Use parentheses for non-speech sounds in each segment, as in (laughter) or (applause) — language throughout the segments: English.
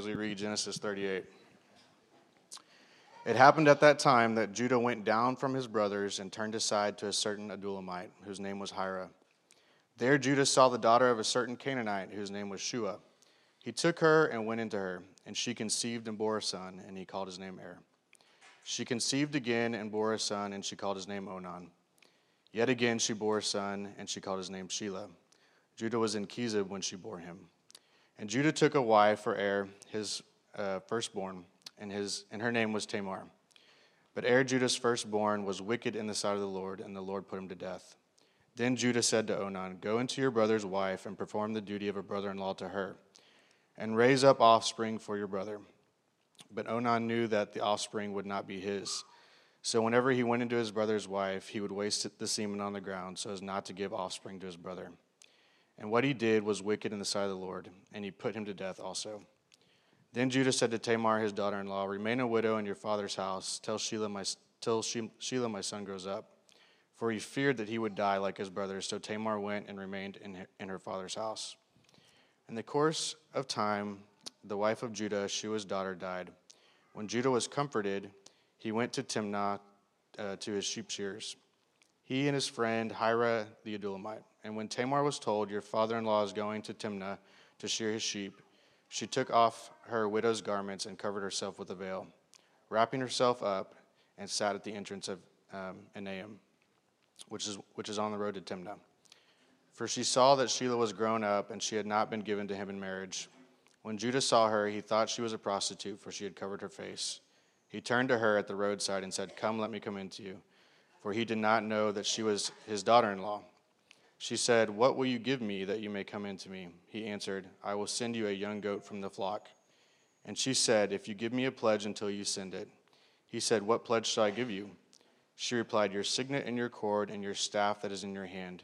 as we read Genesis 38. It happened at that time that Judah went down from his brothers and turned aside to a certain Adullamite, whose name was Hira. There Judah saw the daughter of a certain Canaanite, whose name was Shua. He took her and went into her, and she conceived and bore a son, and he called his name Er. She conceived again and bore a son, and she called his name Onan. Yet again she bore a son, and she called his name Shelah. Judah was in Chezib when she bore him. And Judah took a wife for Er, his uh, firstborn, and, his, and her name was Tamar. But Er, Judah's firstborn, was wicked in the sight of the Lord, and the Lord put him to death. Then Judah said to Onan, Go into your brother's wife and perform the duty of a brother in law to her, and raise up offspring for your brother. But Onan knew that the offspring would not be his. So whenever he went into his brother's wife, he would waste the semen on the ground so as not to give offspring to his brother. And what he did was wicked in the sight of the Lord, and he put him to death also. Then Judah said to Tamar, his daughter in law, Remain a widow in your father's house till Shelah, my, till Shelah, my son, grows up. For he feared that he would die like his brothers. So Tamar went and remained in her, in her father's house. In the course of time, the wife of Judah, Shua's daughter, died. When Judah was comforted, he went to Timnah uh, to his sheep shears. He and his friend Hira the Adullamite. And when Tamar was told, Your father in law is going to Timnah to shear his sheep, she took off her widow's garments and covered herself with a veil, wrapping herself up, and sat at the entrance of um, Enaim, which is, which is on the road to Timnah. For she saw that Shelah was grown up, and she had not been given to him in marriage. When Judah saw her, he thought she was a prostitute, for she had covered her face. He turned to her at the roadside and said, Come, let me come into you. For he did not know that she was his daughter in law. She said, What will you give me that you may come into me? He answered, I will send you a young goat from the flock. And she said, If you give me a pledge until you send it. He said, What pledge shall I give you? She replied, Your signet and your cord and your staff that is in your hand.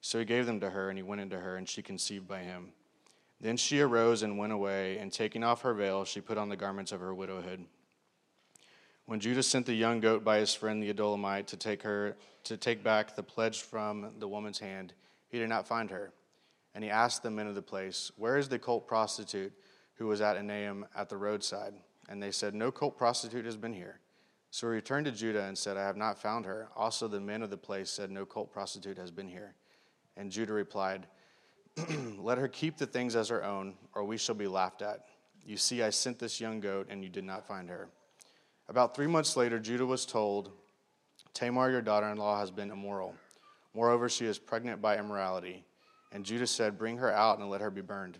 So he gave them to her, and he went into her, and she conceived by him. Then she arose and went away, and taking off her veil, she put on the garments of her widowhood. When Judah sent the young goat by his friend the Adullamite to take her to take back the pledge from the woman's hand, he did not find her. And he asked the men of the place, Where is the cult prostitute who was at Enaim at the roadside? And they said, No cult prostitute has been here. So he returned to Judah and said, I have not found her. Also the men of the place said, No cult prostitute has been here. And Judah replied, (clears throat) Let her keep the things as her own, or we shall be laughed at. You see, I sent this young goat, and you did not find her. About three months later, Judah was told, Tamar, your daughter in law, has been immoral. Moreover, she is pregnant by immorality. And Judah said, Bring her out and let her be burned.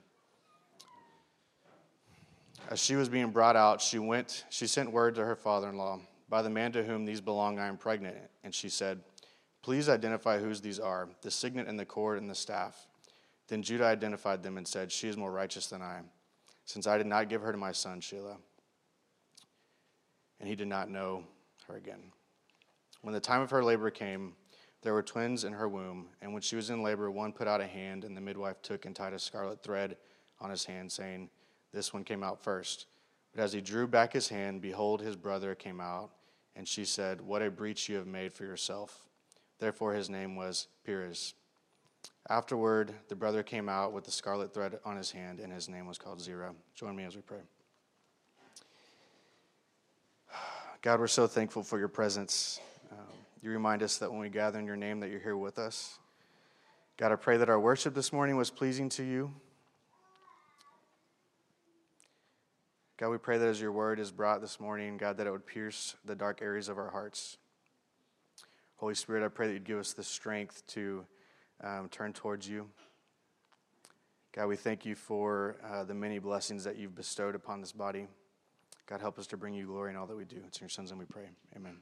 As she was being brought out, she went, she sent word to her father in law, By the man to whom these belong, I am pregnant. And she said, Please identify whose these are, the signet and the cord and the staff. Then Judah identified them and said, She is more righteous than I, since I did not give her to my son Shelah. And he did not know her again. When the time of her labor came, there were twins in her womb, and when she was in labor, one put out a hand, and the midwife took and tied a scarlet thread on his hand, saying, This one came out first. But as he drew back his hand, behold, his brother came out, and she said, What a breach you have made for yourself. Therefore his name was Perez. Afterward, the brother came out with the scarlet thread on his hand, and his name was called Zerah. Join me as we pray. God, we're so thankful for your presence. Um, you remind us that when we gather in your name, that you're here with us. God, I pray that our worship this morning was pleasing to you. God, we pray that as your word is brought this morning, God, that it would pierce the dark areas of our hearts. Holy Spirit, I pray that you'd give us the strength to um, turn towards you. God, we thank you for uh, the many blessings that you've bestowed upon this body. God, help us to bring you glory in all that we do. It's in your son's name we pray. Amen.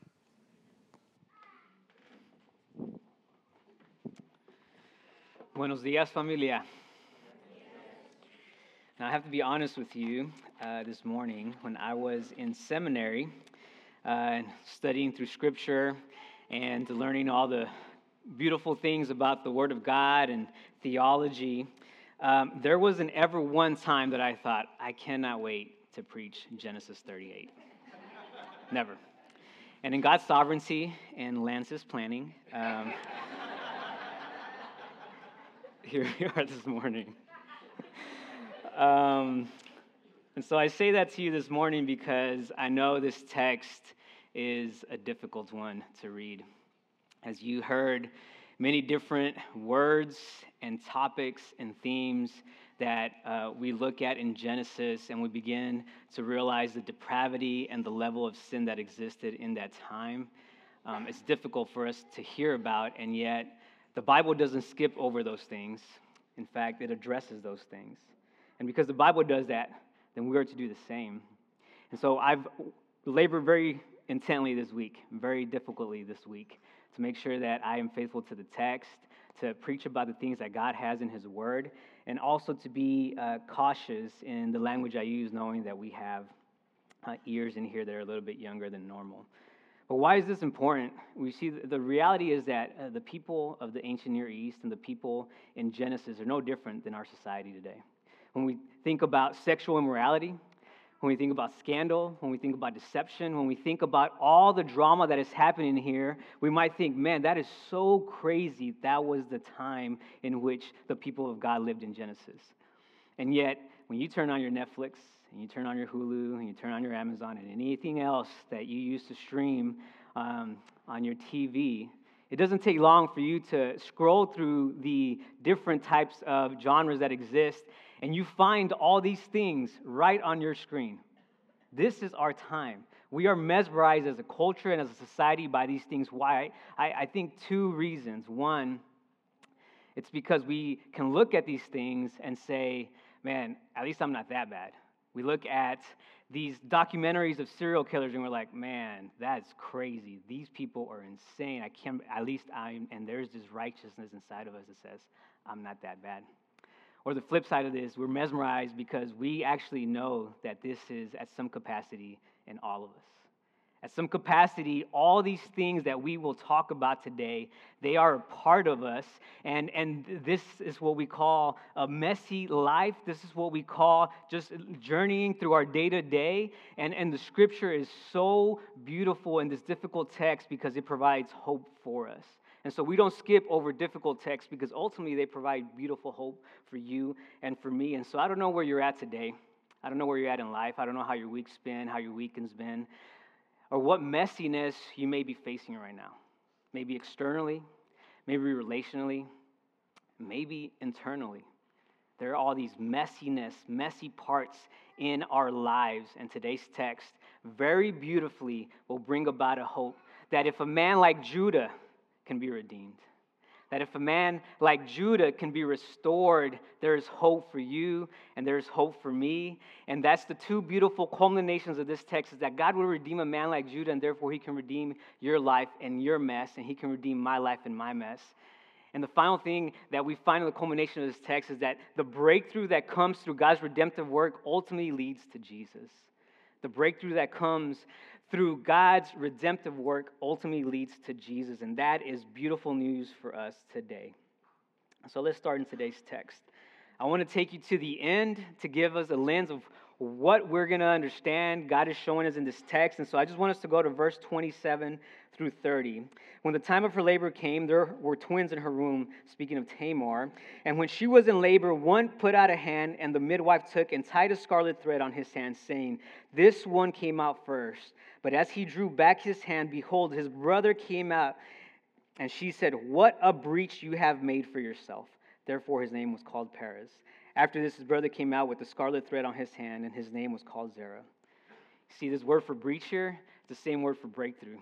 Buenos dias, familia. Now, I have to be honest with you uh, this morning. When I was in seminary, uh, studying through scripture and learning all the beautiful things about the Word of God and theology, um, there wasn't ever one time that I thought, I cannot wait to preach Genesis 38. Never. And in God's sovereignty and Lance's planning, um, (laughs) here we are this morning. Um, And so I say that to you this morning because I know this text is a difficult one to read. As you heard, many different words and topics and themes that uh, we look at in Genesis, and we begin to realize the depravity and the level of sin that existed in that time. Um, it's difficult for us to hear about, and yet the Bible doesn't skip over those things. In fact, it addresses those things. And because the Bible does that, then we are to do the same. And so I've labored very intently this week, very difficultly this week, to make sure that I am faithful to the text, to preach about the things that God has in His Word, and also to be uh, cautious in the language I use, knowing that we have uh, ears in here that are a little bit younger than normal. But why is this important? We see the reality is that uh, the people of the ancient Near East and the people in Genesis are no different than our society today. When we think about sexual immorality, when we think about scandal, when we think about deception, when we think about all the drama that is happening here, we might think, man, that is so crazy. That was the time in which the people of God lived in Genesis. And yet, when you turn on your Netflix and you turn on your Hulu and you turn on your Amazon and anything else that you use to stream um, on your TV, it doesn't take long for you to scroll through the different types of genres that exist, and you find all these things right on your screen. This is our time. We are mesmerized as a culture and as a society by these things. Why? I, I think two reasons. One, it's because we can look at these things and say, man, at least I'm not that bad. We look at these documentaries of serial killers and we're like, man, that's crazy. These people are insane. I can't, at least I'm, and there's this righteousness inside of us that says, I'm not that bad. Or the flip side of this, we're mesmerized because we actually know that this is at some capacity in all of us at some capacity, all these things that we will talk about today, they are a part of us. And, and this is what we call a messy life. This is what we call just journeying through our day to day. And, and the scripture is so beautiful in this difficult text because it provides hope for us. And so we don't skip over difficult texts because ultimately they provide beautiful hope for you and for me. And so I don't know where you're at today. I don't know where you're at in life. I don't know how your week's been, how your weekend's been or what messiness you may be facing right now. Maybe externally, maybe relationally, maybe internally. There are all these messiness, messy parts in our lives, and today's text very beautifully will bring about a hope that if a man like Judah can be redeemed, that if a man like Judah can be restored, there is hope for you and there is hope for me. And that's the two beautiful culminations of this text is that God will redeem a man like Judah, and therefore he can redeem your life and your mess, and he can redeem my life and my mess. And the final thing that we find in the culmination of this text is that the breakthrough that comes through God's redemptive work ultimately leads to Jesus. The breakthrough that comes through God's redemptive work ultimately leads to Jesus. And that is beautiful news for us today. So let's start in today's text. I want to take you to the end to give us a lens of what we're going to understand God is showing us in this text. And so I just want us to go to verse 27 through 30. When the time of her labor came, there were twins in her room, speaking of Tamar. And when she was in labor, one put out a hand, and the midwife took and tied a scarlet thread on his hand, saying, This one came out first. But as he drew back his hand, behold, his brother came out. And she said, What a breach you have made for yourself. Therefore, his name was called Perez. After this, his brother came out with the scarlet thread on his hand, and his name was called Zerah. See, this word for breach here, it's the same word for breakthrough.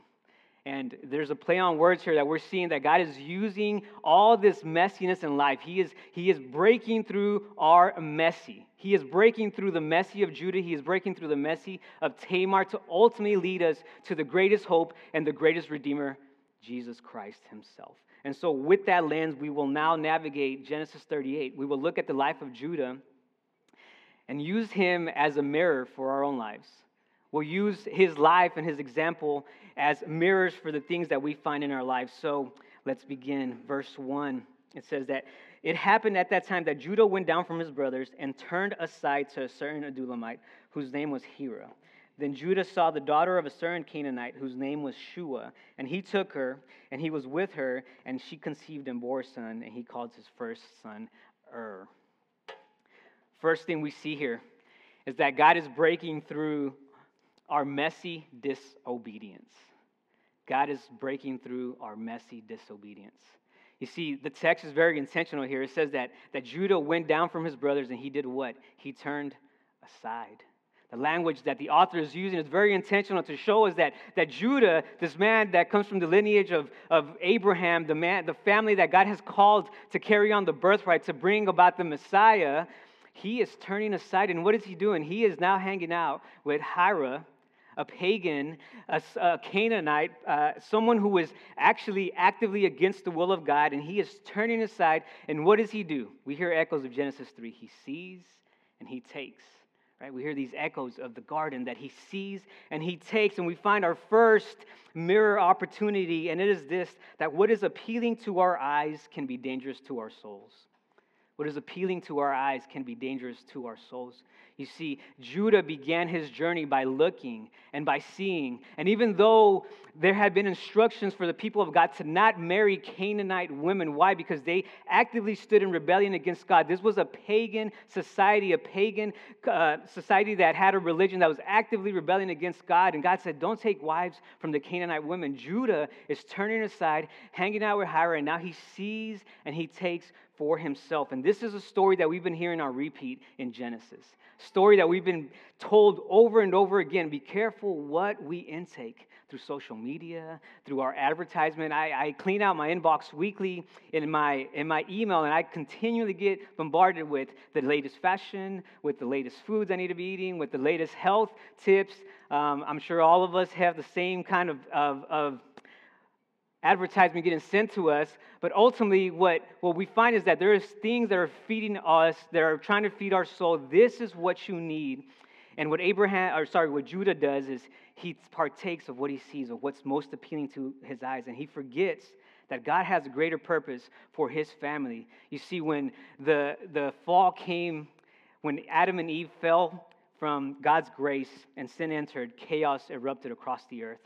And there's a play on words here that we're seeing that God is using all this messiness in life. He is, he is breaking through our messy. He is breaking through the messy of Judah. He is breaking through the messy of Tamar to ultimately lead us to the greatest hope and the greatest Redeemer, Jesus Christ Himself. And so, with that lens, we will now navigate Genesis 38. We will look at the life of Judah and use him as a mirror for our own lives. We'll use his life and his example as mirrors for the things that we find in our lives. So let's begin. Verse 1 it says that it happened at that time that Judah went down from his brothers and turned aside to a certain Adullamite whose name was Hira. Then Judah saw the daughter of a certain Canaanite whose name was Shua, and he took her, and he was with her, and she conceived and bore a son, and he called his first son Ur. First thing we see here is that God is breaking through our messy disobedience. God is breaking through our messy disobedience. You see, the text is very intentional here. It says that, that Judah went down from his brothers and he did what? He turned aside. The language that the author is using is very intentional to show us that, that Judah, this man that comes from the lineage of, of Abraham, the, man, the family that God has called to carry on the birthright, to bring about the Messiah, he is turning aside. And what is he doing? He is now hanging out with Hira, a pagan, a, a Canaanite, uh, someone who is actually actively against the will of God, and he is turning aside. And what does he do? We hear echoes of Genesis 3. He sees and he takes. Right? We hear these echoes of the garden that he sees and he takes, and we find our first mirror opportunity, and it is this that what is appealing to our eyes can be dangerous to our souls. What is appealing to our eyes can be dangerous to our souls. You see, Judah began his journey by looking and by seeing. And even though there had been instructions for the people of God to not marry Canaanite women, why? Because they actively stood in rebellion against God. This was a pagan society, a pagan uh, society that had a religion that was actively rebelling against God. And God said, Don't take wives from the Canaanite women. Judah is turning aside, hanging out with Hira, and now he sees and he takes for himself. And this is a story that we've been hearing on repeat in Genesis. Story that we've been told over and over again. Be careful what we intake through social media, through our advertisement. I, I, clean out my inbox weekly in my, in my email, and I continually get bombarded with the latest fashion, with the latest foods I need to be eating, with the latest health tips. Um, I'm sure all of us have the same kind of, of, of advertisement getting sent to us, but ultimately what, what we find is that there is things that are feeding us, that are trying to feed our soul. This is what you need. And what Abraham, or sorry, what Judah does is he partakes of what he sees, of what's most appealing to his eyes, and he forgets that God has a greater purpose for his family. You see, when the, the fall came, when Adam and Eve fell from God's grace and sin entered, chaos erupted across the earth.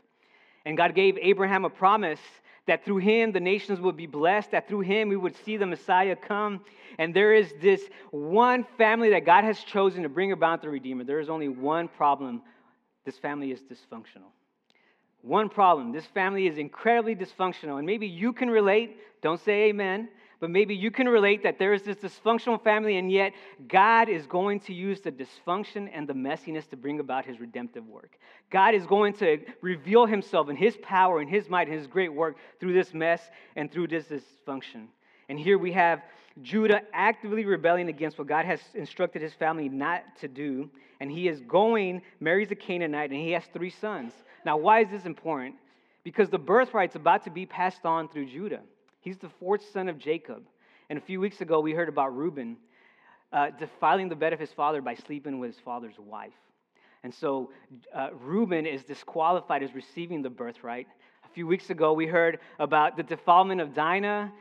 And God gave Abraham a promise that through him the nations would be blessed, that through him we would see the Messiah come. And there is this one family that God has chosen to bring about the Redeemer. There is only one problem this family is dysfunctional. One problem this family is incredibly dysfunctional. And maybe you can relate, don't say amen, but maybe you can relate that there is this dysfunctional family, and yet God is going to use the dysfunction and the messiness to bring about his redemptive work. God is going to reveal himself and his power and his might and his great work through this mess and through this dysfunction. And here we have Judah actively rebelling against what God has instructed his family not to do. And he is going, marries a Canaanite, and he has three sons. Now, why is this important? Because the birthright's about to be passed on through Judah. He's the fourth son of Jacob. And a few weeks ago, we heard about Reuben uh, defiling the bed of his father by sleeping with his father's wife. And so uh, Reuben is disqualified as receiving the birthright. A few weeks ago, we heard about the defilement of Dinah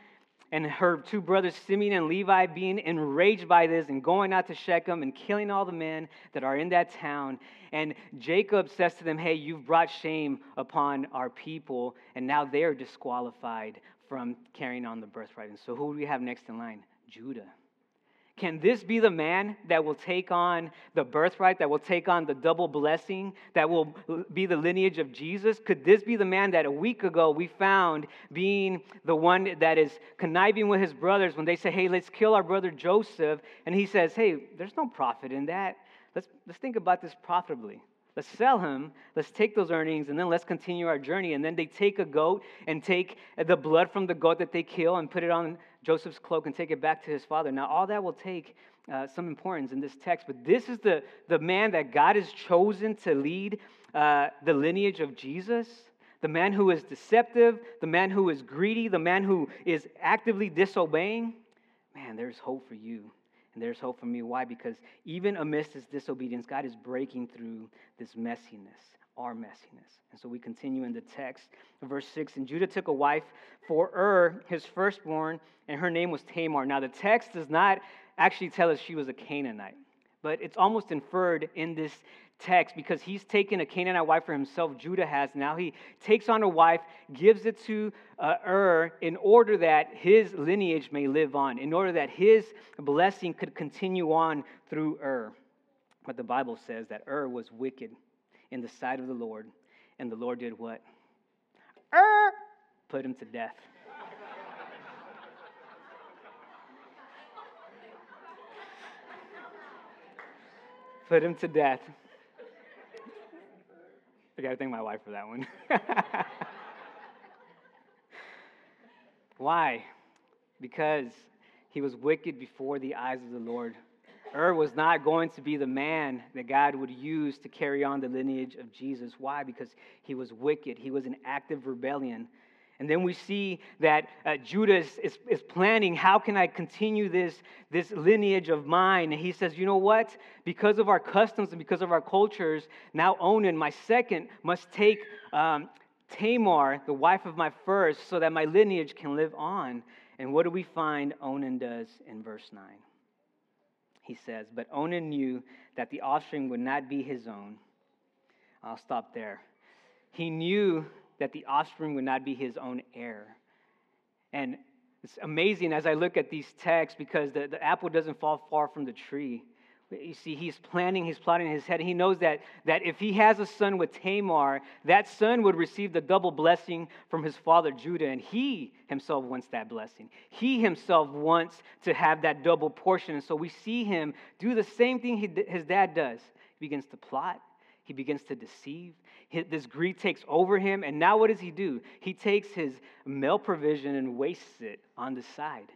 and her two brothers, Simeon and Levi, being enraged by this and going out to Shechem and killing all the men that are in that town. And Jacob says to them, Hey, you've brought shame upon our people, and now they are disqualified from carrying on the birthright. And so, who do we have next in line? Judah. Can this be the man that will take on the birthright, that will take on the double blessing, that will be the lineage of Jesus? Could this be the man that a week ago we found being the one that is conniving with his brothers when they say, hey, let's kill our brother Joseph? And he says, hey, there's no profit in that. Let's, let's think about this profitably. Let's sell him. Let's take those earnings and then let's continue our journey. And then they take a goat and take the blood from the goat that they kill and put it on Joseph's cloak and take it back to his father. Now, all that will take uh, some importance in this text, but this is the, the man that God has chosen to lead uh, the lineage of Jesus. The man who is deceptive, the man who is greedy, the man who is actively disobeying. Man, there's hope for you. And there's hope for me. Why? Because even amidst this disobedience, God is breaking through this messiness, our messiness. And so we continue in the text. Verse 6 And Judah took a wife for Ur, his firstborn, and her name was Tamar. Now, the text does not actually tell us she was a Canaanite, but it's almost inferred in this text because he's taken a Canaanite wife for himself, Judah has. Now he takes on a wife, gives it to uh, Ur in order that his lineage may live on, in order that his blessing could continue on through Ur. But the Bible says that Ur was wicked in the sight of the Lord, and the Lord did what? Ur! Put him to death. (laughs) Put him to death. I gotta thank my wife for that one. (laughs) Why? Because he was wicked before the eyes of the Lord. Ur was not going to be the man that God would use to carry on the lineage of Jesus. Why? Because he was wicked. He was in active rebellion. And then we see that uh, Judah is, is planning, how can I continue this, this lineage of mine? And he says, you know what? Because of our customs and because of our cultures, now Onan, my second, must take um, Tamar, the wife of my first, so that my lineage can live on. And what do we find Onan does in verse 9? He says, But Onan knew that the offspring would not be his own. I'll stop there. He knew that the offspring would not be his own heir. And it's amazing as I look at these texts because the, the apple doesn't fall far from the tree. You see, he's planning, he's plotting in his head. He knows that, that if he has a son with Tamar, that son would receive the double blessing from his father Judah, and he himself wants that blessing. He himself wants to have that double portion. And so we see him do the same thing he, his dad does. He begins to plot, he begins to deceive. This greed takes over him, and now what does he do? He takes his male provision and wastes it on the side.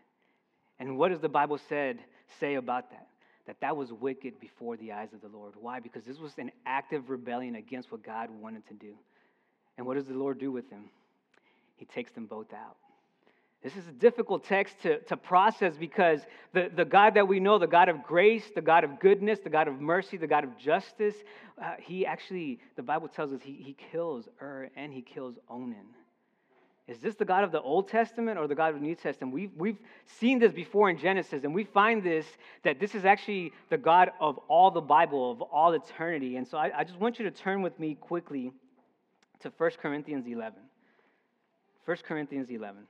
And what does the Bible said say about that? That that was wicked before the eyes of the Lord. Why? Because this was an active rebellion against what God wanted to do. And what does the Lord do with them? He takes them both out. This is a difficult text to, to process because the, the God that we know, the God of grace, the God of goodness, the God of mercy, the God of justice, uh, he actually, the Bible tells us he, he kills Ur and he kills Onan. Is this the God of the Old Testament or the God of the New Testament? We've, we've seen this before in Genesis, and we find this that this is actually the God of all the Bible, of all eternity. And so I, I just want you to turn with me quickly to 1 Corinthians 11. 1 Corinthians 11.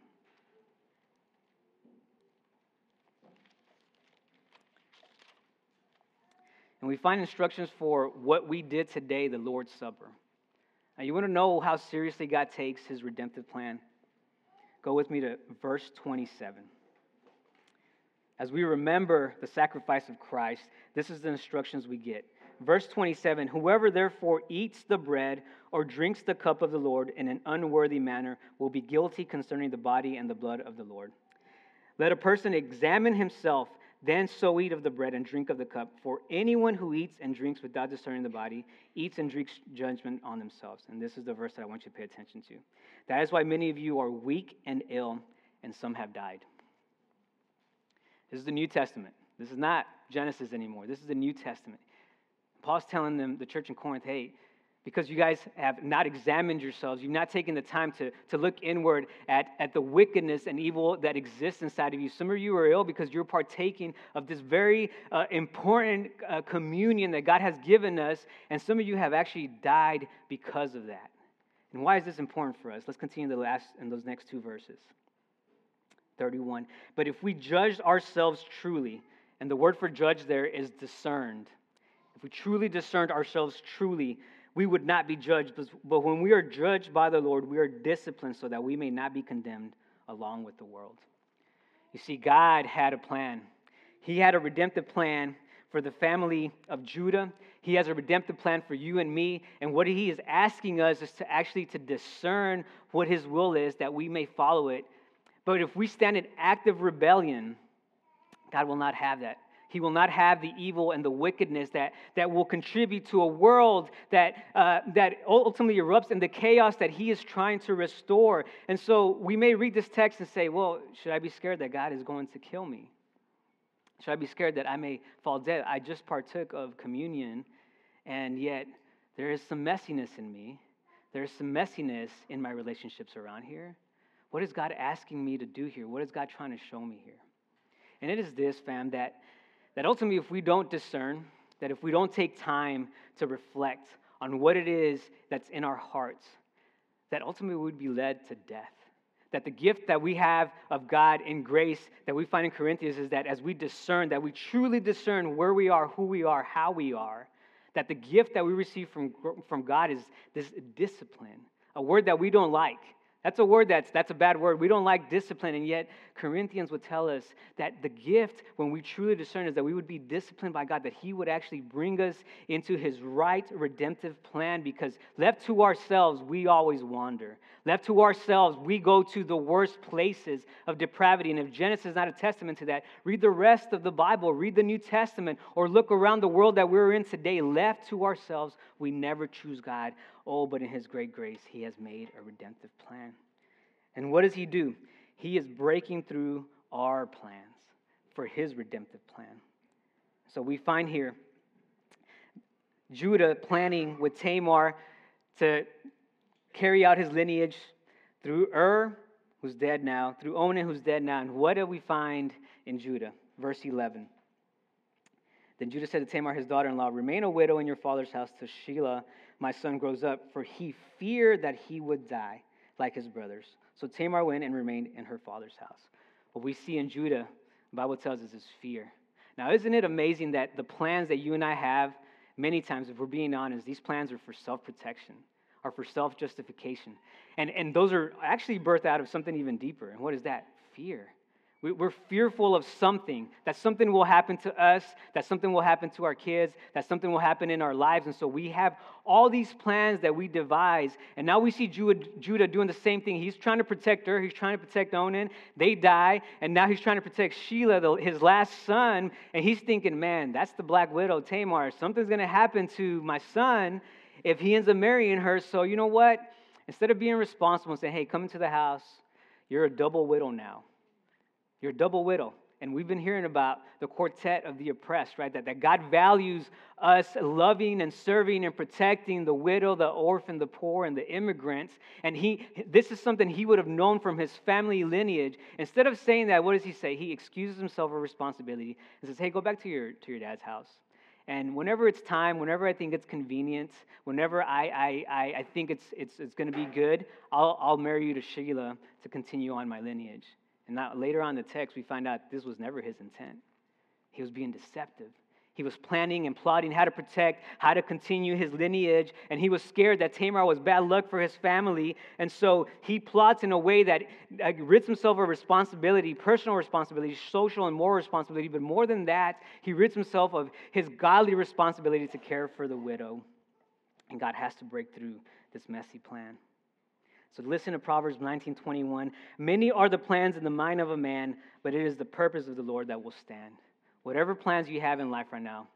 And we find instructions for what we did today, the Lord's Supper. Now, you want to know how seriously God takes his redemptive plan? Go with me to verse 27. As we remember the sacrifice of Christ, this is the instructions we get. Verse 27 Whoever therefore eats the bread or drinks the cup of the Lord in an unworthy manner will be guilty concerning the body and the blood of the Lord. Let a person examine himself then so eat of the bread and drink of the cup. For anyone who eats and drinks without discerning the body eats and drinks judgment on themselves. And this is the verse that I want you to pay attention to. That is why many of you are weak and ill, and some have died. This is the New Testament. This is not Genesis anymore. This is the New Testament. Paul's telling them, the church in Corinth, hey, because you guys have not examined yourselves. You've not taken the time to, to look inward at, at the wickedness and evil that exists inside of you. Some of you are ill because you're partaking of this very uh, important uh, communion that God has given us, and some of you have actually died because of that. And why is this important for us? Let's continue the last in those next two verses. 31. But if we judged ourselves truly, and the word for judge there is discerned, if we truly discerned ourselves truly, we would not be judged. But when we are judged by the Lord, we are disciplined so that we may not be condemned along with the world. You see, God had a plan. He had a redemptive plan for the family of Judah. He has a redemptive plan for you and me. And what he is asking us is to actually to discern what his will is that we may follow it. But if we stand in active rebellion, God will not have that. He will not have the evil and the wickedness that, that will contribute to a world that, uh, that ultimately erupts in the chaos that he is trying to restore. And so we may read this text and say, well, should I be scared that God is going to kill me? Should I be scared that I may fall dead? I just partook of communion, and yet there is some messiness in me. There is some messiness in my relationships around here. What is God asking me to do here? What is God trying to show me here? And it is this, fam, that that ultimately, if we don't discern, that if we don't take time to reflect on what it is that's in our hearts, that ultimately we would be led to death. That the gift that we have of God in grace that we find in Corinthians is that as we discern, that we truly discern where we are, who we are, how we are, that the gift that we receive from, from God is this discipline, a word that we don't like that's a word that's, that's a bad word. We don't like discipline, and yet Corinthians would tell us that the gift, when we truly discern, is that we would be disciplined by God, that He would actually bring us into His right redemptive plan because left to ourselves, we always wander. Left to ourselves, we go to the worst places of depravity. And if Genesis is not a testament to that, read the rest of the Bible, read the New Testament, or look around the world that we're in today. Left to ourselves, we never choose God. Oh, but in His great grace, He has made a redemptive plan. And what does He do? He is breaking through our plans for His redemptive plan. So we find here Judah planning with Tamar to carry out his lineage through Ur, who's dead now, through Onan, who's dead now. And what do we find in Judah? Verse 11. Then Judah said to Tamar, his daughter in law, Remain a widow in your father's house till Shelah my son grows up, for he feared that he would die like his brothers. So Tamar went and remained in her father's house. What we see in Judah, the Bible tells us, is fear. Now, isn't it amazing that the plans that you and I have, many times, if we're being honest, these plans are for self protection, are for self justification. And, and those are actually birthed out of something even deeper. And what is that? Fear. We're fearful of something, that something will happen to us, that something will happen to our kids, that something will happen in our lives. And so we have all these plans that we devise. And now we see Judah doing the same thing. He's trying to protect her, he's trying to protect Onan. They die. And now he's trying to protect Shelah, his last son. And he's thinking, man, that's the black widow, Tamar. Something's going to happen to my son if he ends up marrying her. So you know what? Instead of being responsible and saying, hey, come into the house, you're a double widow now. You're a double widow. And we've been hearing about the quartet of the oppressed, right? That, that God values us loving and serving and protecting the widow, the orphan, the poor, and the immigrants. And he, this is something he would have known from his family lineage. Instead of saying that, what does he say? He excuses himself of responsibility and says, hey, go back to your, to your dad's house. And whenever it's time, whenever I think it's convenient, whenever I, I, I, think it's, it's, it's going to be good, I'll, I'll marry you to Shelah to continue on my lineage. And now, later on in the text, we find out this was never his intent. He was being deceptive. He was planning and plotting how to protect, how to continue his lineage, and he was scared that Tamar was bad luck for his family. And so he plots in a way that rids himself of responsibility, personal responsibility, social and moral responsibility, but more than that, he rids himself of his godly responsibility to care for the widow. And God has to break through this messy plan. So listen to Proverbs 19:21. Many are the plans in the mind of a man, but it is the purpose of the Lord that will stand. Whatever plans you have in life right now,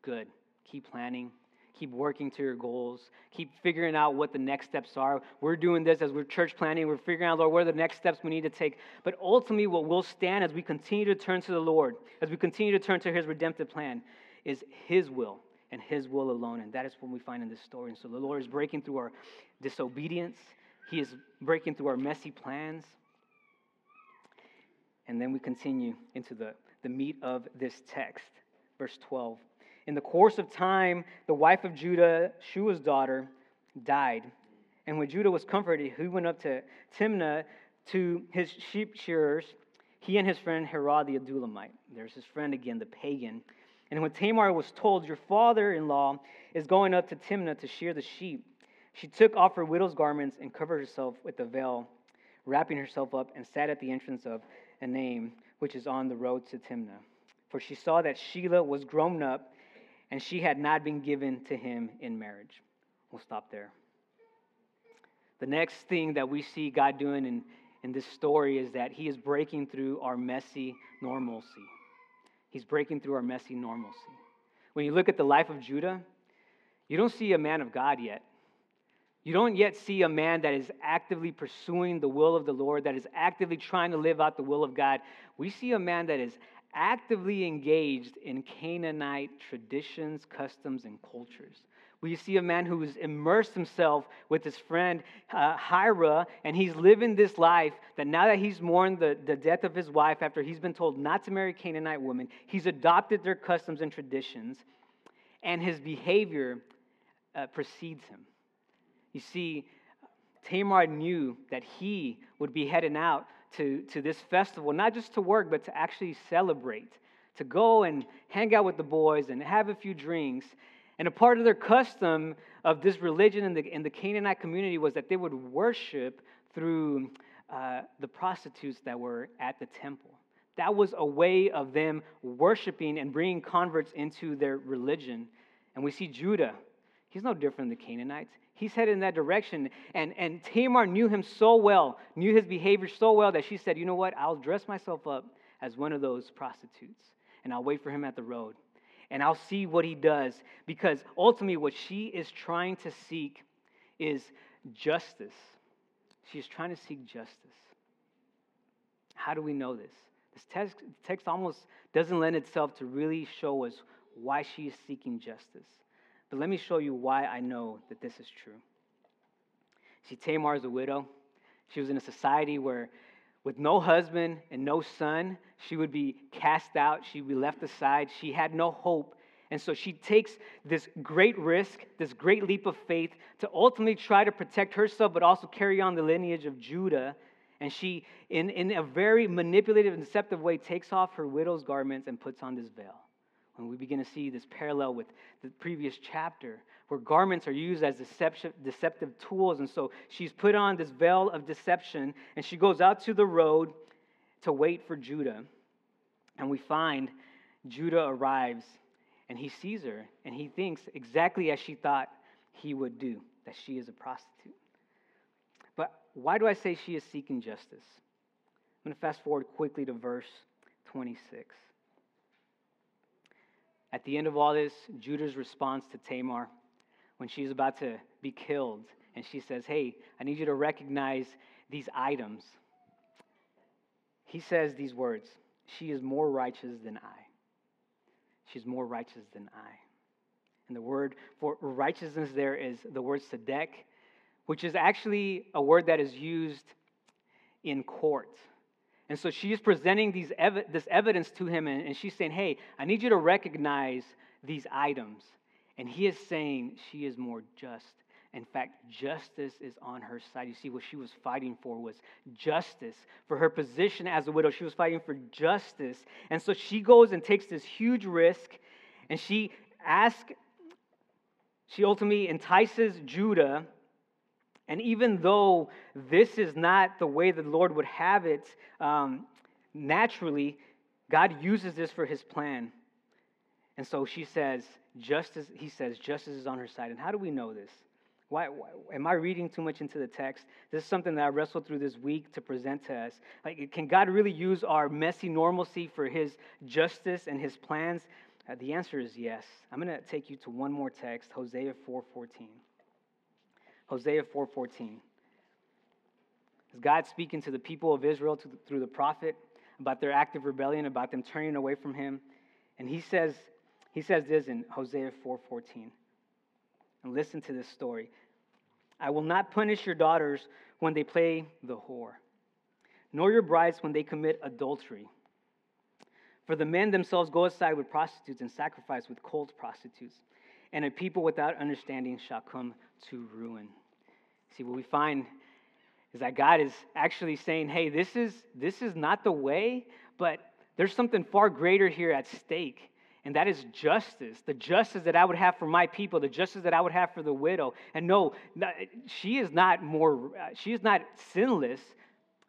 good. Keep planning. Keep working to your goals. Keep figuring out what the next steps are. We're doing this as we're church planning. We're figuring out, Lord, what are the next steps we need to take. But ultimately, what will stand as we continue to turn to the Lord, as we continue to turn to His redemptive plan, is His will and His will alone. And that is what we find in this story. And so the Lord is breaking through our disobedience he is breaking through our messy plans. And then we continue into the, the meat of this text, verse 12. In the course of time, the wife of Judah, Shua's daughter, died. And when Judah was comforted, he went up to Timnah to his sheep shearers, he and his friend Hira the Adullamite. There's his friend again, the pagan. And when Tamar was told, Your father in law is going up to Timnah to shear the sheep, she took off her widow's garments and covered herself with a veil, wrapping herself up, and sat at the entrance of Enaim, which is on the road to Timnah. For she saw that Shelah was grown up, and she had not been given to him in marriage. We'll stop there. The next thing that we see God doing in, in this story is that He is breaking through our messy normalcy. He's breaking through our messy normalcy. When you look at the life of Judah, you don't see a man of God yet. You don't yet see a man that is actively pursuing the will of the Lord, that is actively trying to live out the will of God. We see a man that is actively engaged in Canaanite traditions, customs, and cultures. We see a man who has immersed himself with his friend uh, Hira, and he's living this life that now that he's mourned the, the death of his wife after he's been told not to marry Canaanite women, he's adopted their customs and traditions, and his behavior uh, precedes him. You see, Tamar knew that he would be heading out to, to this festival, not just to work, but to actually celebrate, to go and hang out with the boys and have a few drinks. And a part of their custom of this religion in the, in the Canaanite community was that they would worship through uh, the prostitutes that were at the temple. That was a way of them worshiping and bringing converts into their religion. And we see Judah. He's no different than the Canaanites. He's headed in that direction. And, and Tamar knew him so well, knew his behavior so well, that she said, You know what? I'll dress myself up as one of those prostitutes, and I'll wait for him at the road. And I'll see what he does. Because ultimately, what she is trying to seek is justice. She is trying to seek justice. How do we know this? This text, text almost doesn't lend itself to really show us why she is seeking justice. But let me show you why I know that this is true. See, Tamar is a widow. She was in a society where, with no husband and no son, she would be cast out. She would be left aside. She had no hope. And so she takes this great risk, this great leap of faith to ultimately try to protect herself, but also carry on the lineage of Judah. And she, in, in a very manipulative and deceptive way, takes off her widow's garments and puts on this veil. And we begin to see this parallel with the previous chapter, where garments are used as deceptive tools. And so she's put on this veil of deception, and she goes out to the road to wait for Judah. And we find Judah arrives, and he sees her, and he thinks exactly as she thought he would do that she is a prostitute. But why do I say she is seeking justice? I'm going to fast forward quickly to verse 26. At the end of all this, Judah's response to Tamar when she's about to be killed, and she says, Hey, I need you to recognize these items. He says these words She is more righteous than I. She's more righteous than I. And the word for righteousness there is the word tzedek, which is actually a word that is used in court. And so she is presenting these ev- this evidence to him, and, and she's saying, Hey, I need you to recognize these items. And he is saying she is more just. In fact, justice is on her side. You see, what she was fighting for was justice. For her position as a widow, she was fighting for justice. And so she goes and takes this huge risk, and she asks, she ultimately entices Judah. And even though this is not the way the Lord would have it um, naturally, God uses this for his plan. And so she says, justice, he says, justice is on her side. And how do we know this? Why, why, am I reading too much into the text? This is something that I wrestled through this week to present to us. Like, can God really use our messy normalcy for His justice and His plans? Uh, the answer is yes. I'm going to take you to one more text, Hosea 4:14. Hosea 4:14. Is God speaking to the people of Israel through the prophet about their active rebellion, about them turning away from Him? And He says, He says this in Hosea 4:14. And listen to this story. I will not punish your daughters when they play the whore, nor your brides when they commit adultery. For the men themselves go aside with prostitutes and sacrifice with cult prostitutes, and a people without understanding shall come to ruin. See, what we find is that God is actually saying, hey, this is, this is not the way, but there's something far greater here at stake and that is justice the justice that I would have for my people, the justice that I would have for the widow. And no, she is not more, uh, she is not sinless.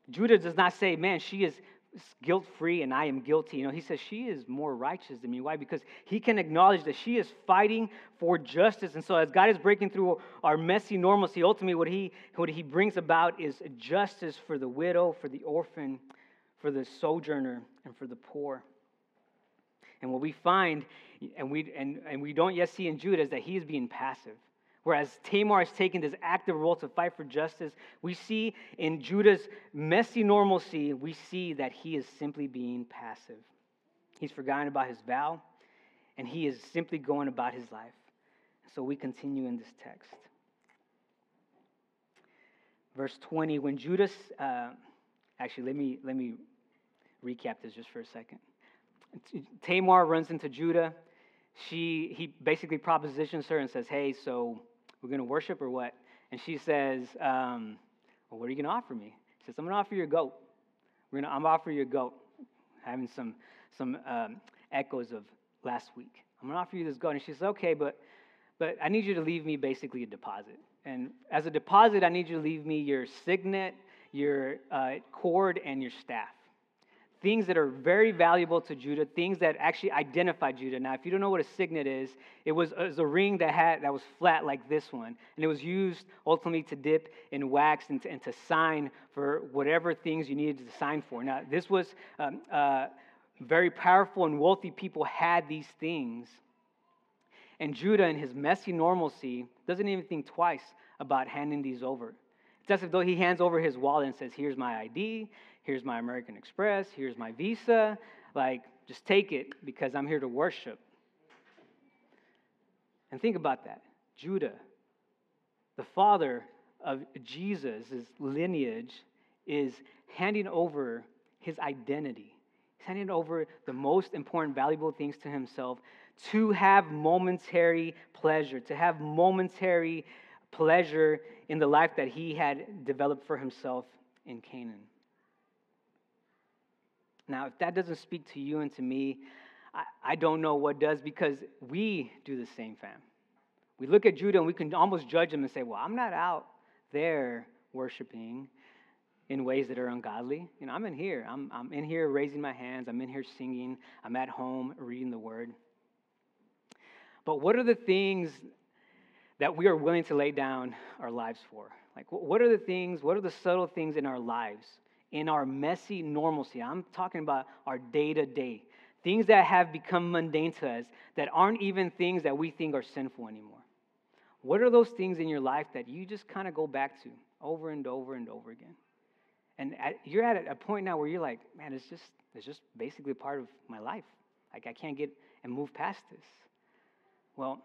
Judah does not say, man, she is guilt free and I am guilty. You know, he says she is more righteous than me. Why? Because he can acknowledge that she is fighting for justice. And so, as God is breaking through our messy normalcy, ultimately, what he, what he brings about is justice for the widow, for the orphan, for the sojourner, and for the poor. And what we find, and we, and, and we don't yet see in Judah, is that he is being passive. Whereas Tamar is taking this active role to fight for justice, we see in Judah's messy normalcy, we see that he is simply being passive. He's forgotten about his vow, and he is simply going about his life. So we continue in this text. Verse 20, when Judah, uh, actually, let me, let me recap this just for a second. Tamar runs into Judah. She, he basically propositions her and says, Hey, so we're going to worship or what? And she says, um, Well, what are you going to offer me? She says, I'm going to offer you a goat. We're gonna, I'm going to offer you a goat. Having some, some um, echoes of last week. I'm going to offer you this goat. And she says, Okay, but, but I need you to leave me basically a deposit. And as a deposit, I need you to leave me your signet, your uh, cord, and your staff things that are very valuable to Judah, things that actually identify Judah. Now, if you don't know what a signet is, it was, it was, a ring that had that was flat like this one, and it was used ultimately to dip in wax and to, and to sign for whatever things you needed to sign for. Now, this was um, uh, very powerful and wealthy people had these things. And Judah, in his messy normalcy, doesn't even think twice about handing these over. It's as if though he hands over his wallet and says, Here's my ID, Here's my American Express. Here's my visa. Like, just take it because I'm here to worship. And think about that. Judah, the father of Jesus' lineage, is handing over his identity. He's handing over the most important, valuable things to himself to have momentary pleasure, to have momentary pleasure in the life that he had developed for himself in Canaan. Now, if that doesn't speak to you and to me, I, I don't know what does because we do the same, fam. We look at Judah and we can almost judge him and say, well, I'm not out there worshiping in ways that are ungodly. You know, I'm in here. I'm, I'm in here raising my hands. I'm in here singing. I'm at home reading the word. But what are the things that we are willing to lay down our lives for? Like, what are the things, what are the subtle things in our lives in our messy normalcy. I'm talking about our day to day. Things that have become mundane to us that aren't even things that we think are sinful anymore. What are those things in your life that you just kind of go back to over and over and over again? And at, you're at a point now where you're like, man, it's just, it's just basically part of my life. Like, I can't get and move past this. Well,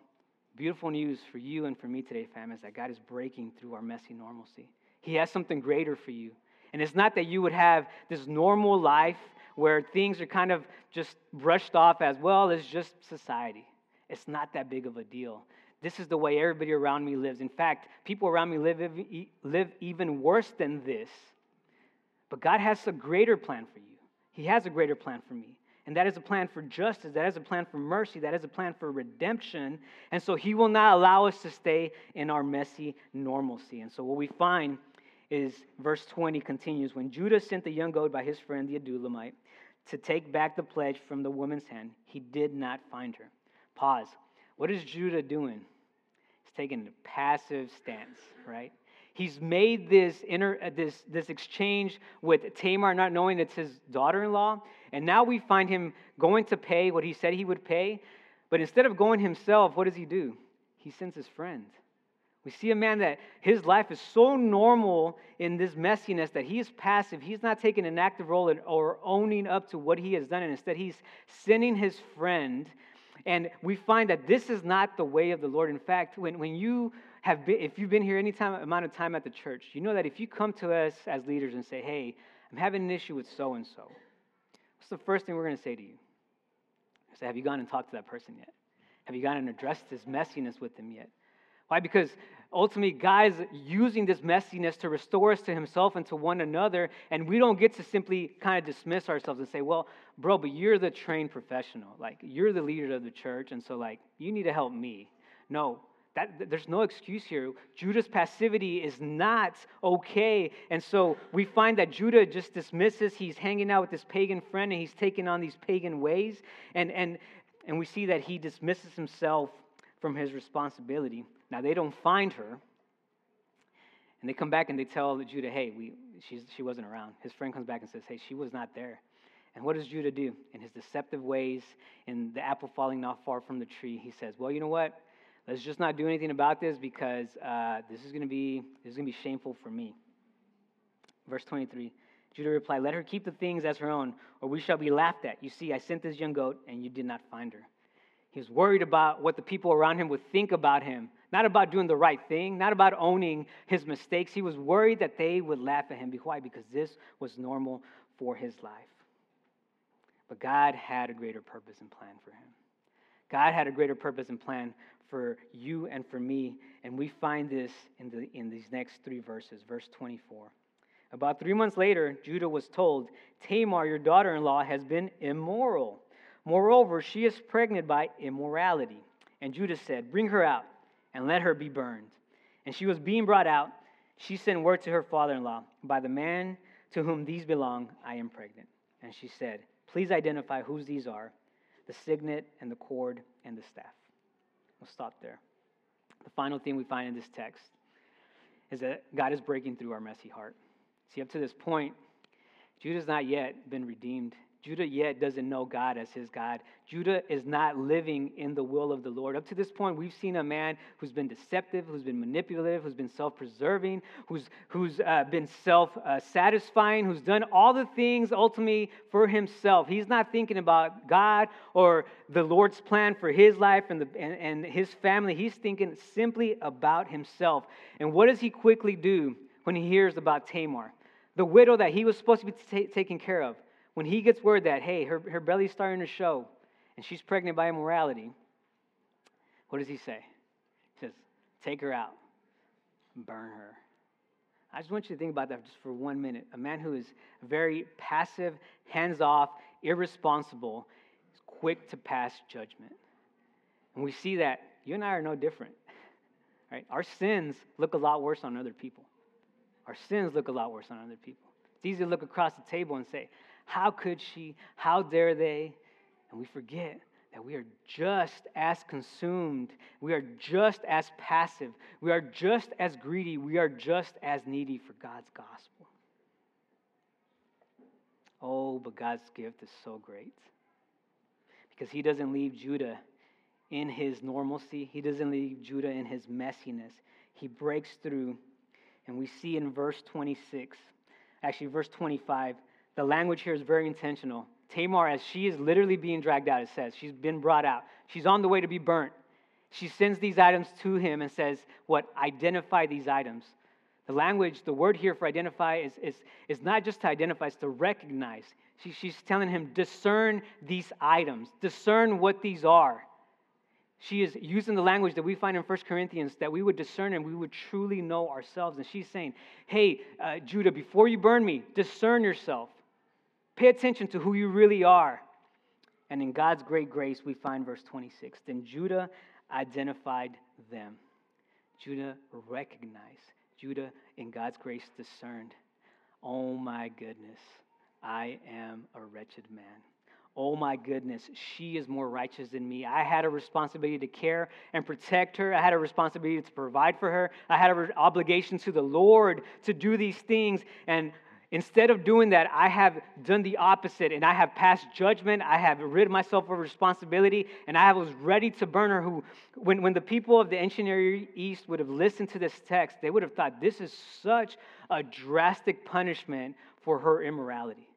beautiful news for you and for me today, fam, is that God is breaking through our messy normalcy. He has something greater for you. And it's not that you would have this normal life where things are kind of just brushed off as, well, it's just society. It's not that big of a deal. This is the way everybody around me lives. In fact, people around me live, live even worse than this. But God has a greater plan for you. He has a greater plan for me. And that is a plan for justice. That is a plan for mercy. That is a plan for redemption. And so He will not allow us to stay in our messy normalcy. And so what we find is verse 20 continues when Judah sent the young goat by his friend the Adullamite to take back the pledge from the woman's hand, he did not find her. Pause. What is Judah doing? He's taking a passive stance, right? He's made this, inter, uh, this, this exchange with Tamar, not knowing it's his daughter in law. And now we find him going to pay what he said he would pay. But instead of going himself, what does he do? He sends his friend. We see a man that his life is so normal in this messiness that he is passive. He's not taking an active role in, or owning up to what he has done. And instead, he's sending his friend. And we find that this is not the way of the Lord. In fact, when, when you have been, if you've been here any time, amount of time at the church, you know that if you come to us as leaders and say, hey, I'm having an issue with so and so, what's the first thing we're going to say to you? I say, have you gone and talked to that person yet? Have you gone and addressed this messiness with them yet? Why? Because ultimately, God's using this messiness to restore us to Himself and to one another, and we don't get to simply kind of dismiss ourselves and say, well, bro, but you're the trained professional. Like, you're the leader of the church, and so, like, you need to help me. No, that, there's no excuse here. Judah's passivity is not okay. And so we find that Judah just dismisses. He's hanging out with this pagan friend and he's taking on these pagan ways. And, and, and we see that he dismisses himself from his responsibility. Now, they don't find her. And they come back and they tell Judah, hey, we, she's, she wasn't around. His friend comes back and says, hey, she was not there. And what does Judah do? In his deceptive ways, in the apple falling not far from the tree, he says, well, you know what? Let's just not do anything about this because uh, this is going to be this is going to be shameful for me. Verse 23. Judah replied, Let her keep the things as her own, or we shall be laughed at. You see, I sent this young goat, and you did not find her. He was worried about what the people around him would think about him, not about doing the right thing, not about owning his mistakes. He was worried that they would laugh at him. Why? Because this was normal for his life. But God had a greater purpose and plan for him. God had a greater purpose and plan for you and for me. And we find this in, the, in these next three verses, verse 24. About three months later, Judah was told, Tamar, your daughter in law, has been immoral. Moreover, she is pregnant by immorality. And Judah said, Bring her out and let her be burned. And she was being brought out. She sent word to her father in law, By the man to whom these belong, I am pregnant. And she said, Please identify whose these are the signet and the cord and the staff. We'll stop there. The final thing we find in this text is that God is breaking through our messy heart. See, up to this point, Judah's not yet been redeemed Judah yet doesn't know God as his God. Judah is not living in the will of the Lord. Up to this point, we've seen a man who's been deceptive, who's been manipulative, who's been self preserving, who's, who's uh, been self satisfying, who's done all the things ultimately for himself. He's not thinking about God or the Lord's plan for his life and, the, and, and his family. He's thinking simply about himself. And what does he quickly do when he hears about Tamar? The widow that he was supposed to be t- taking care of when he gets word that, hey, her, her belly's starting to show and she's pregnant by immorality, what does he say? He says, take her out, burn her. I just want you to think about that just for one minute. A man who is very passive, hands off, irresponsible, is quick to pass judgment. And we see that you and I are no different. (laughs) Right? Our sins look a lot worse on other people. Our sins look a lot worse on other people. It's easy to look across the table and say, how could she? How dare they? And we forget that we are just as consumed. We are just as passive. We are just as greedy. We are just as needy for God's gospel. Oh, but God's gift is so great. Because He doesn't leave Judah in his normalcy, He doesn't leave Judah in his messiness. He breaks through, and we see in verse 26, actually, verse 25 the language here is very intentional. Tamar, as she is literally being dragged out, it says, she's been brought out. She's on the way to be burnt. She sends these items to him and says, What? Identify these items. The language, the word here for identify is, is, is not just to identify, it's to recognize. She, she's telling him, discern these items, discern what these are. She is using the language that we find in 1 Corinthians that we would discern and we would truly know ourselves. And she's saying, Hey, uh, Judah, before you burn me, discern yourself. Pay attention to who you really are. And in God's great grace, we find verse 26. Then Judah identified them. Judah recognized. Judah, in God's grace, discerned. Oh my goodness, I am a wretched man. Oh my goodness, she is more righteous than me. I had a responsibility to care and protect her. I had a responsibility to provide for her. I had an obligation to the Lord to do these things. And Instead of doing that, I have done the opposite and I have passed judgment. I have rid myself of responsibility and I was ready to burn her. Who, when, when the people of the ancient Near East would have listened to this text, they would have thought this is such a drastic punishment for her immorality.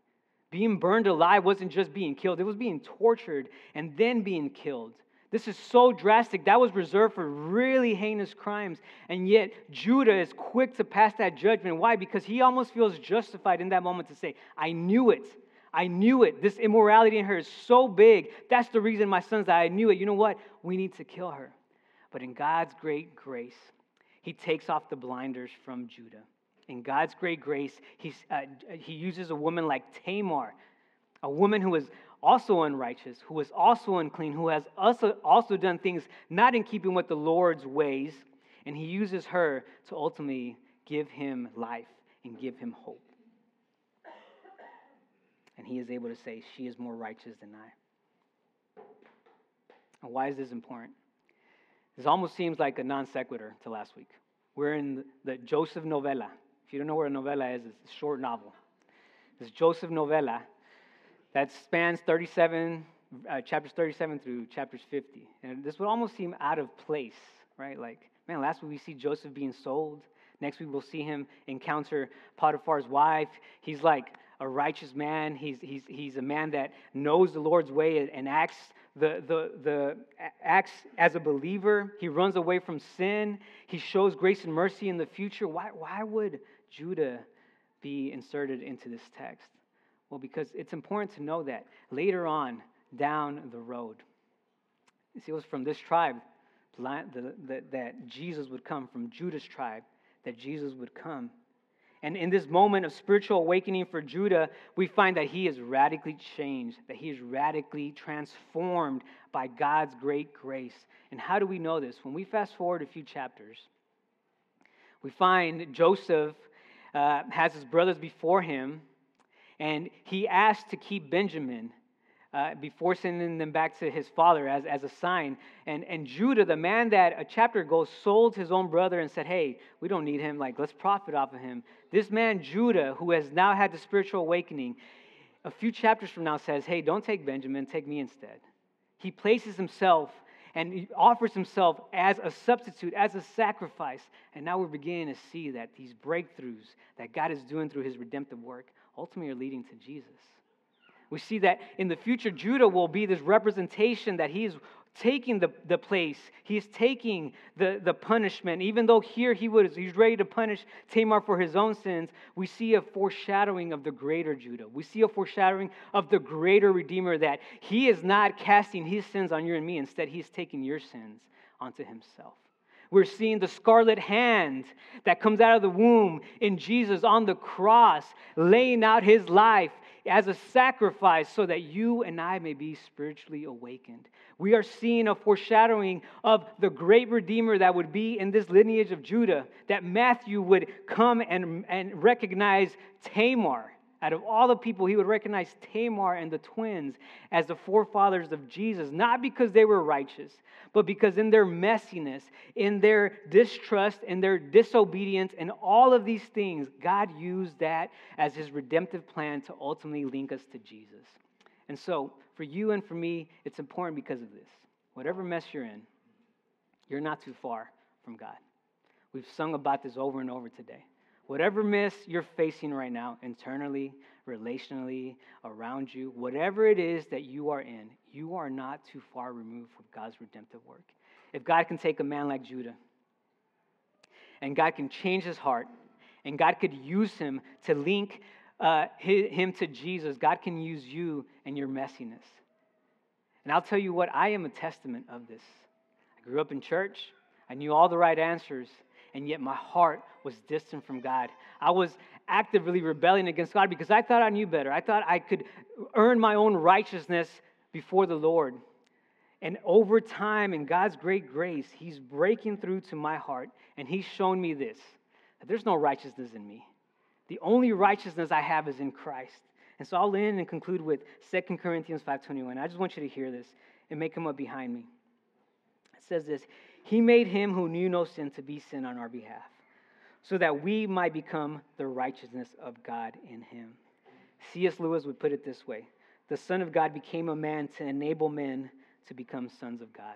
Being burned alive wasn't just being killed, it was being tortured and then being killed. This is so drastic. That was reserved for really heinous crimes. And yet, Judah is quick to pass that judgment. Why? Because he almost feels justified in that moment to say, I knew it. I knew it. This immorality in her is so big. That's the reason my sons. I knew it. You know what? We need to kill her. But in God's great grace, he takes off the blinders from Judah. In God's great grace, he's, uh, he uses a woman like Tamar, a woman who was also unrighteous, who is also unclean, who has also, also done things not in keeping with the Lord's ways, and he uses her to ultimately give him life and give him hope. And he is able to say, She is more righteous than I. And why is this important? This almost seems like a non sequitur to last week. We're in the Joseph novella. If you don't know what a novella is, it's a short novel. This Joseph novella that spans 37, uh, chapters 37 through chapters 50. And this would almost seem out of place, right? Like, man, last week we see Joseph being sold. Next week we'll see him encounter Potiphar's wife. He's like a righteous man. He's, he's, he's a man that knows the Lord's way and acts the, the, the acts as a believer. He runs away from sin. He shows grace and mercy in the future. Why, why would Judah be inserted into this text? Well, because it's important to know that later on down the road, see, it was from this tribe that Jesus would come from Judah's tribe, that Jesus would come. And in this moment of spiritual awakening for Judah, we find that he is radically changed, that he is radically transformed by God's great grace. And how do we know this? When we fast forward a few chapters, we find Joseph uh, has his brothers before him, and he asked to keep Benjamin uh, before sending them back to his father as, as a sign. And, and Judah, the man that a chapter ago sold his own brother and said, Hey, we don't need him, like, let's profit off of him. This man, Judah, who has now had the spiritual awakening, a few chapters from now says, Hey, don't take Benjamin, take me instead. He places himself and he offers himself as a substitute, as a sacrifice. And now we're beginning to see that these breakthroughs that God is doing through his redemptive work ultimately are leading to Jesus. We see that in the future, Judah will be this representation that he is taking the, the place. He's taking the, the punishment. Even though here he was he's ready to punish Tamar for his own sins, we see a foreshadowing of the greater Judah. We see a foreshadowing of the greater Redeemer that he is not casting his sins on you and me. Instead, he's taking your sins onto himself. We're seeing the scarlet hand that comes out of the womb in Jesus on the cross, laying out his life as a sacrifice so that you and I may be spiritually awakened. We are seeing a foreshadowing of the great Redeemer that would be in this lineage of Judah, that Matthew would come and, and recognize Tamar out of all the people, he would recognize Tamar and the twins as the forefathers of Jesus, not because they were righteous, but because in their messiness, in their distrust, in their disobedience, and all of these things, God used that as his redemptive plan to ultimately link us to Jesus. And so, for you and for me, it's important because of this. Whatever mess you're in, you're not too far from God. We've sung about this over and over today. Whatever mess you're facing right now, internally, relationally, around you, whatever it is that you are in, you are not too far removed from God's redemptive work. If God can take a man like Judah, and God can change his heart, and God could use him to link uh, him to Jesus, God can use you and your messiness. And I'll tell you what, I am a testament of this. I grew up in church, I knew all the right answers, and yet my heart was distant from God. I was actively rebelling against God because I thought I knew better. I thought I could earn my own righteousness before the Lord. And over time, in God's great grace, He's breaking through to my heart, and He's shown me this that there's no righteousness in me. The only righteousness I have is in Christ. And so I'll end and conclude with 2 Corinthians 5.21. I just want you to hear this and make come up behind me. It says this, he made him who knew no sin to be sin on our behalf, so that we might become the righteousness of God in him. C.S. Lewis would put it this way The Son of God became a man to enable men to become sons of God.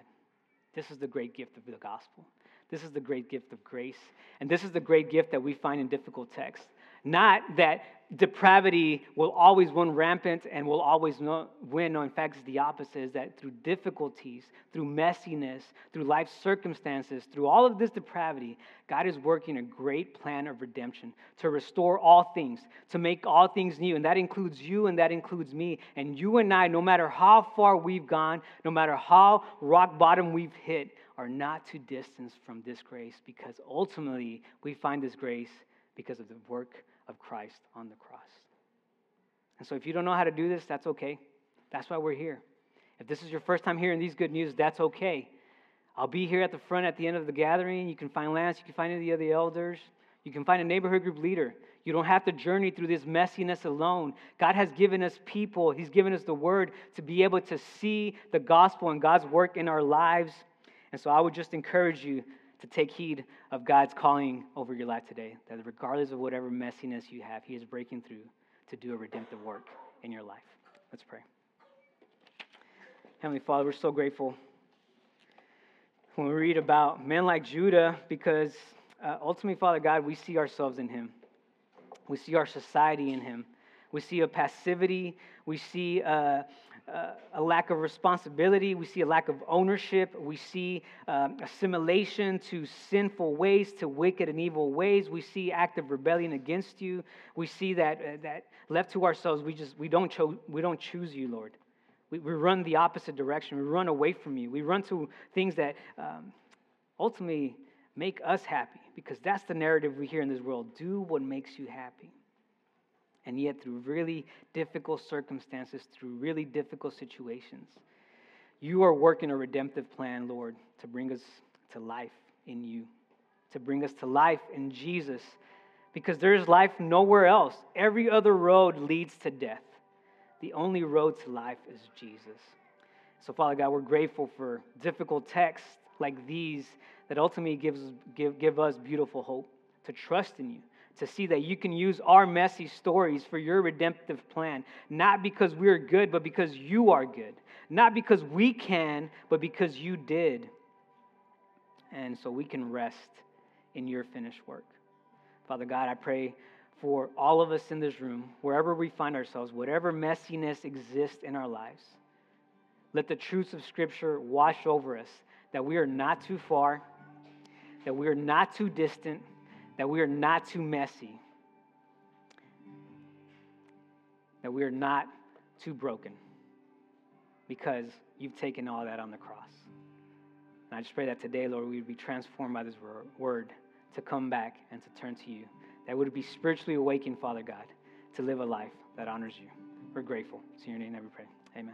This is the great gift of the gospel. This is the great gift of grace. And this is the great gift that we find in difficult texts. Not that depravity will always run rampant and will always win. No, in fact, it's the opposite is that through difficulties, through messiness, through life circumstances, through all of this depravity, God is working a great plan of redemption to restore all things, to make all things new. And that includes you and that includes me. And you and I, no matter how far we've gone, no matter how rock bottom we've hit, are not too distant from this grace because ultimately we find this grace because of the work of Christ on the cross. And so if you don't know how to do this, that's okay. That's why we're here. If this is your first time hearing these good news, that's okay. I'll be here at the front at the end of the gathering. You can find Lance, you can find any of the elders, you can find a neighborhood group leader. You don't have to journey through this messiness alone. God has given us people, He's given us the word to be able to see the gospel and God's work in our lives. And so I would just encourage you to take heed of God's calling over your life today. That regardless of whatever messiness you have, He is breaking through to do a redemptive work in your life. Let's pray. Heavenly Father, we're so grateful when we read about men like Judah because uh, ultimately, Father God, we see ourselves in Him. We see our society in Him. We see a passivity. We see uh, uh, a lack of responsibility. We see a lack of ownership. We see um, assimilation to sinful ways, to wicked and evil ways. We see active rebellion against you. We see that, uh, that left to ourselves, we just we don't, cho- we don't choose you, Lord. We, we run the opposite direction. We run away from you. We run to things that, um, ultimately make us happy because that's the narrative we hear in this world. Do what makes you happy. And yet, through really difficult circumstances, through really difficult situations, you are working a redemptive plan, Lord, to bring us to life in you, to bring us to life in Jesus, because there's life nowhere else. Every other road leads to death. The only road to life is Jesus. So, Father God, we're grateful for difficult texts like these that ultimately gives, give, give us beautiful hope to trust in you, to see that you can use our messy stories for your redemptive plan, not because we're good, but because you are good. Not because we can, but because you did. And so we can rest in your finished work. Father God, I pray for all of us in this room, wherever we find ourselves, whatever messiness exists in our lives, let the truths of Scripture wash over us that we are not too far, that we are not too distant, that we are not too messy, that we are not too broken because you've taken all that on the cross. And I just pray that today, Lord, we would be transformed by this word to come back and to turn to you. That would be spiritually awakened, Father God, to live a life that honors you. We're grateful. It's in your name that we pray. Amen.